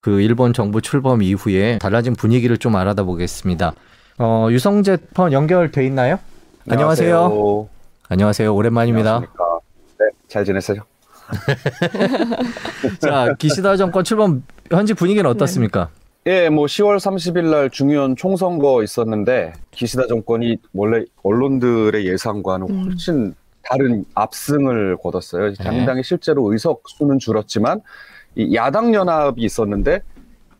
그 일본 정부 출범 이후에 달라진 분위기를 좀 알아다 보겠습니다. 어, 유성재 펀 연결돼 있나요? 안녕하세요. 안녕하세요. 오랜만입니다. 안녕하십니까. 네, 잘 지내세요? 자, 기시다 정권 출범 현지 분위기는 어떻습니까? 예, 뭐 10월 30일 날 중요한 총선거 있었는데 기시다 정권이 원래 언론들의 예상과는 음. 훨씬 다른 압승을 거뒀어요. 자민당이 실제로 의석 수는 줄었지만 이 야당 연합이 있었는데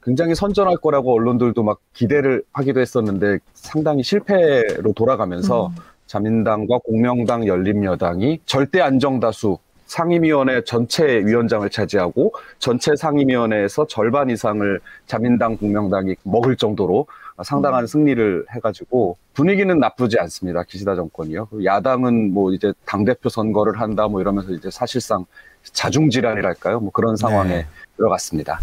굉장히 선전할 거라고 언론들도 막 기대를 하기도 했었는데 상당히 실패로 돌아가면서 음. 자민당과 공명당 열린여당이 절대 안정다수 상임위원회 전체 위원장을 차지하고 전체 상임위원회에서 절반 이상을 자민당, 공명당이 먹을 정도로 상당한 승리를 해가지고 분위기는 나쁘지 않습니다. 기시다 정권이요. 야당은 뭐 이제 당 대표 선거를 한다 뭐 이러면서 이제 사실상 자중지란이랄까요? 뭐 그런 상황에 네. 들어갔습니다.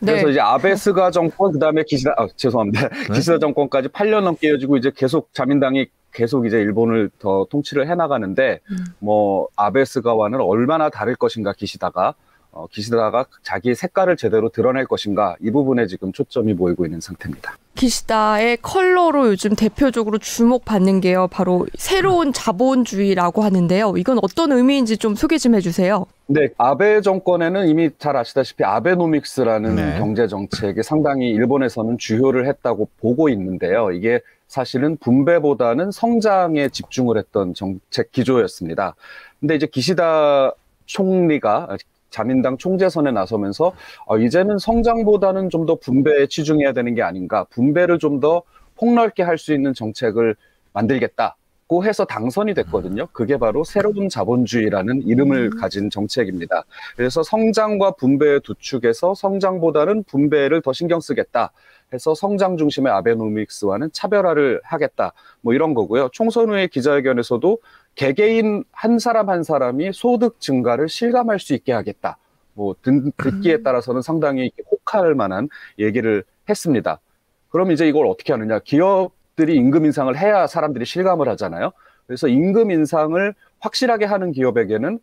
네. 그래서 이제 아베 스가 정권 그다음에 기시다 아, 죄송합니다. 기시다 정권까지 8년 넘게 이어지고 이제 계속 자민당이 계속 이제 일본을 더 통치를 해 나가는데 음. 뭐 아베 스가와는 얼마나 다를 것인가 기시다가 어, 기시다가 자기의 색깔을 제대로 드러낼 것인가 이 부분에 지금 초점이 모이고 있는 상태입니다. 기시다의 컬러로 요즘 대표적으로 주목받는 게요. 바로 새로운 자본주의라고 하는데요. 이건 어떤 의미인지 좀 소개 좀 해주세요. 네, 아베 정권에는 이미 잘 아시다시피 아베노믹스라는 네. 경제 정책이 상당히 일본에서는 주효를 했다고 보고 있는데요. 이게 사실은 분배보다는 성장에 집중을 했던 정책 기조였습니다. 근데 이제 기시다 총리가 자민당 총재선에 나서면서 어, 이제는 성장보다는 좀 더 분배에 치중해야 되는 게 아닌가, 분배를 좀 더 폭넓게 할 수 있는 정책을 만들겠다. 고 해서 당선이 됐거든요. 그게 바로 새로운 자본주의라는 이름을 음. 가진 정책입니다. 그래서 성장과 분배 두 축에서 성장보다는 분배를 더 신경 쓰겠다. 해서 성장 중심의 아베노믹스와는 차별화를 하겠다. 뭐 이런 거고요. 총선 후의 기자회견에서도 개개인 한 사람 한 사람이 소득 증가를 실감할 수 있게 하겠다. 뭐 듣, 듣기에 음. 따라서는 상당히 혹할 만한 얘기를 했습니다. 그럼 이제 이걸 어떻게 하느냐? 기업들이 임금 인상을 해야 사람들이 실감을 하잖아요. 그래서 임금 인상을 확실하게 하는 기업에게는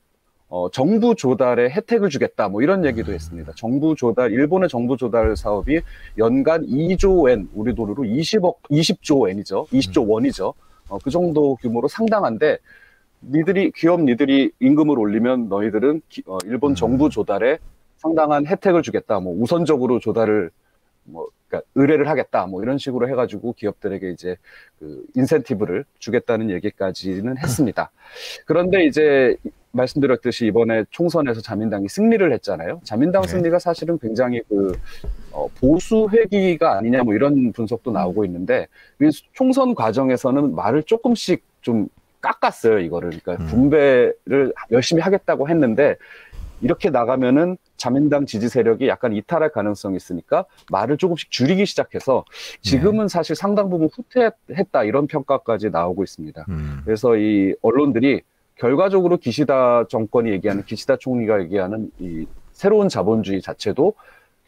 어, 정부 조달의 혜택을 주겠다. 뭐 이런 얘기도 했습니다. 정부 조달, 일본의 정부 조달 사업이 연간 2조 엔, 우리 돈으로 20억, 20조 엔이죠. 20조 원이죠. 어, 그 정도 규모로 상당한데, 니들이, 기업 니들이 임금을 올리면 너희들은 기- 어, 일본 음. 정부 조달에 상당한 혜택을 주겠다. 뭐 우선적으로 조달을 뭐 그러니까 의뢰를 하겠다. 뭐 이런 식으로 해가지고 기업들에게 이제 그 인센티브를 주겠다는 얘기까지는 했습니다. 그런데 이제 말씀드렸듯이 이번에 총선에서 자민당이 승리를 했잖아요. 자민당 네. 승리가 사실은 굉장히 그 어, 보수 회기가 아니냐 뭐 이런 분석도 나오고 있는데 이 총선 과정에서는 말을 조금씩 좀 깎았어요 이거를 그러니까 음. 분배를 열심히 하겠다고 했는데 이렇게 나가면은 자민당 지지 세력이 약간 이탈할 가능성이 있으니까 말을 조금씩 줄이기 시작해서 지금은 사실 상당 부분 후퇴했다 이런 평가까지 나오고 있습니다. 음. 그래서 이 언론들이 결과적으로 기시다 정권이 얘기하는 기시다 총리가 얘기하는 이 새로운 자본주의 자체도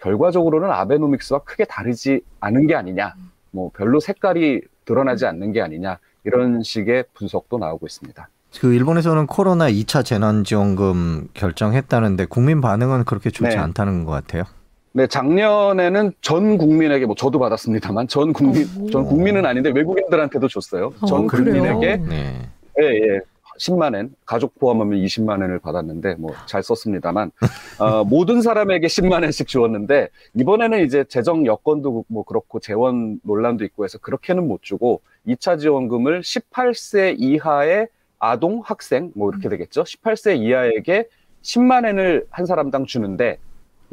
결과적으로는 아베노믹스와 크게 다르지 않은 게 아니냐. 뭐 별로 색깔이 드러나지 않는 게 아니냐. 이런 식의 분석도 나오고 있습니다. 그 일본에서는 코로나 2차 재난지원금 결정했다는데 국민 반응은 그렇게 좋지 네. 않다는 것 같아요. 네, 작년에는 전 국민에게 뭐 저도 받았습니다만 전 국민 오. 전 국민은 아닌데 외국인들한테도 줬어요. 어, 전 그래요? 국민에게 네. 예, 예. 10만 엔, 가족 포함하면 20만 엔을 받았는데 뭐 잘 썼습니다만 어, 모든 사람에게 10만 엔씩 주었는데 이번에는 이제 재정 여건도 뭐 그렇고 재원 논란도 있고 해서 그렇게는 못 주고 2차 지원금을 18세 이하의 아동 학생 뭐 이렇게 되겠죠. 18세 이하에게 10만 엔을 한 사람당 주는데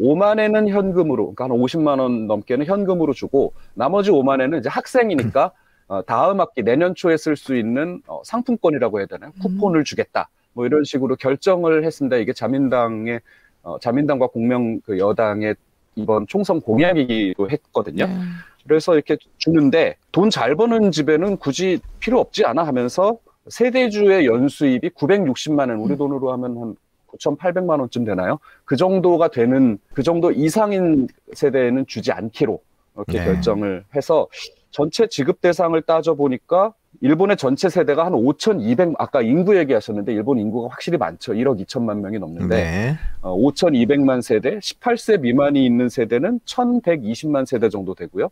5만 엔은 현금으로 그러니까 한 50만 원 넘게는 현금으로 주고 나머지 5만 엔은 이제 학생이니까 어, 다음 학기 내년 초에 쓸 수 있는 어, 상품권이라고 해야 되나요? 쿠폰을 주겠다. 뭐 이런 식으로 결정을 했습니다. 이게 자민당의 어, 자민당과 공명 그 여당의 이번 총선 공약이기도 했거든요. 네. 그래서 이렇게 주는데 돈 잘 버는 집에는 굳이 필요 없지 않아 하면서 세대주의 연수입이 960만 원, 우리 음. 돈으로 하면 한 9,800만 원쯤 되나요? 그 정도가 되는 그 정도 이상인 세대에는 주지 않기로 이렇게 네. 결정을 해서 전체 지급 대상을 따져 보니까 일본의 전체 세대가 한 5,200 아까 인구 얘기하셨는데 일본 인구가 확실히 많죠. 1억 2천만 명이 넘는데 네. 어, 5,200만 세대, 18세 미만이 있는 세대는 1,120만 세대 정도 되고요.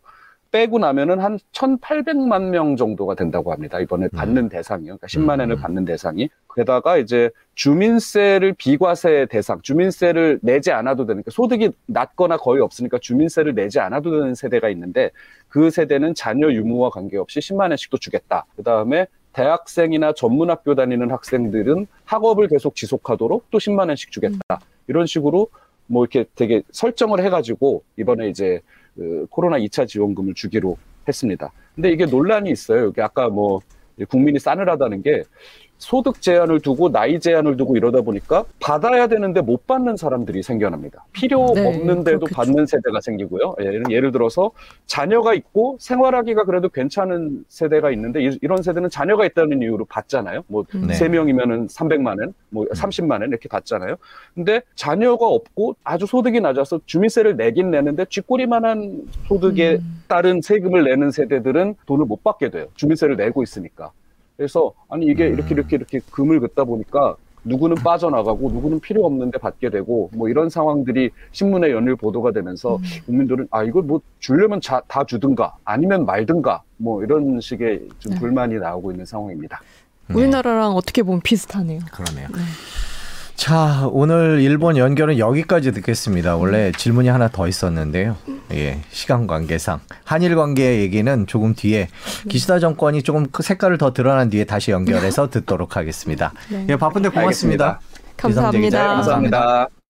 빼고 나면은 한 1,800만 명 정도가 된다고 합니다. 이번에 받는 대상이요. 그러니까 10만 엔을 음. 받는 대상이. 게다가 이제 주민세를 비과세 대상, 주민세를 내지 않아도 되는, 그러니까 소득이 낮거나 거의 없으니까 주민세를 내지 않아도 되는 세대가 있는데 그 세대는 자녀 유무와 관계없이 10만 엔씩도 주겠다. 그 다음에 대학생이나 전문학교 다니는 학생들은 학업을 계속 지속하도록 또 10만 원씩 주겠다. 이런 식으로 뭐 이렇게 되게 설정을 해가지고 이번에 이제 그 코로나 2차 지원금을 주기로 했습니다. 근데 이게 논란이 있어요. 이게 아까 뭐 국민이 싸늘하다는 게 소득 제한을 두고 나이 제한을 두고 이러다 보니까 받아야 되는데 못 받는 사람들이 생겨납니다. 필요 네, 없는데도 그렇겠죠. 받는 세대가 생기고요. 예를, 예를 들어서 자녀가 있고 생활하기가 그래도 괜찮은 세대가 있는데 이, 런 세대는 자녀가 있다는 이유로 받잖아요. 뭐 음. 네. 세 명이면은 300만 원, 뭐 30만 원 이렇게 받잖아요. 근데 자녀가 없고 아주 소득이 낮아서 주민세를 내긴 내는데 쥐꼬리만한 소득에 음. 따른 세금을 내는 세대들은 돈을 못 받게 돼요. 주민세를 내고 있으니까. 그래서 아니 이게 음. 이렇게 이렇게 이렇게 금을 긋다 보니까 누구는 빠져나가고 누구는 필요 없는데 받게 되고 뭐 이런 상황들이 신문에 연일 보도가 되면서 음. 국민들은 아 이걸 뭐 주려면 자, 다 주든가 아니면 말든가 뭐 이런 식의 좀 네. 불만이 나오고 있는 상황입니다. 우리나라랑 어떻게 보면 비슷하네요. 그러네요. 네. 자, 오늘 일본 연결은 여기까지 듣겠습니다. 원래 질문이 하나 더 있었는데요. 예, 시간 관계상. 한일 관계 얘기는 조금 뒤에 기시다 정권이 조금 그 색깔을 더 드러난 뒤에 다시 연결해서 듣도록 하겠습니다. 네. 예, 바쁜데 고맙습니다. 감사합니다. 감사합니다. 감사합니다.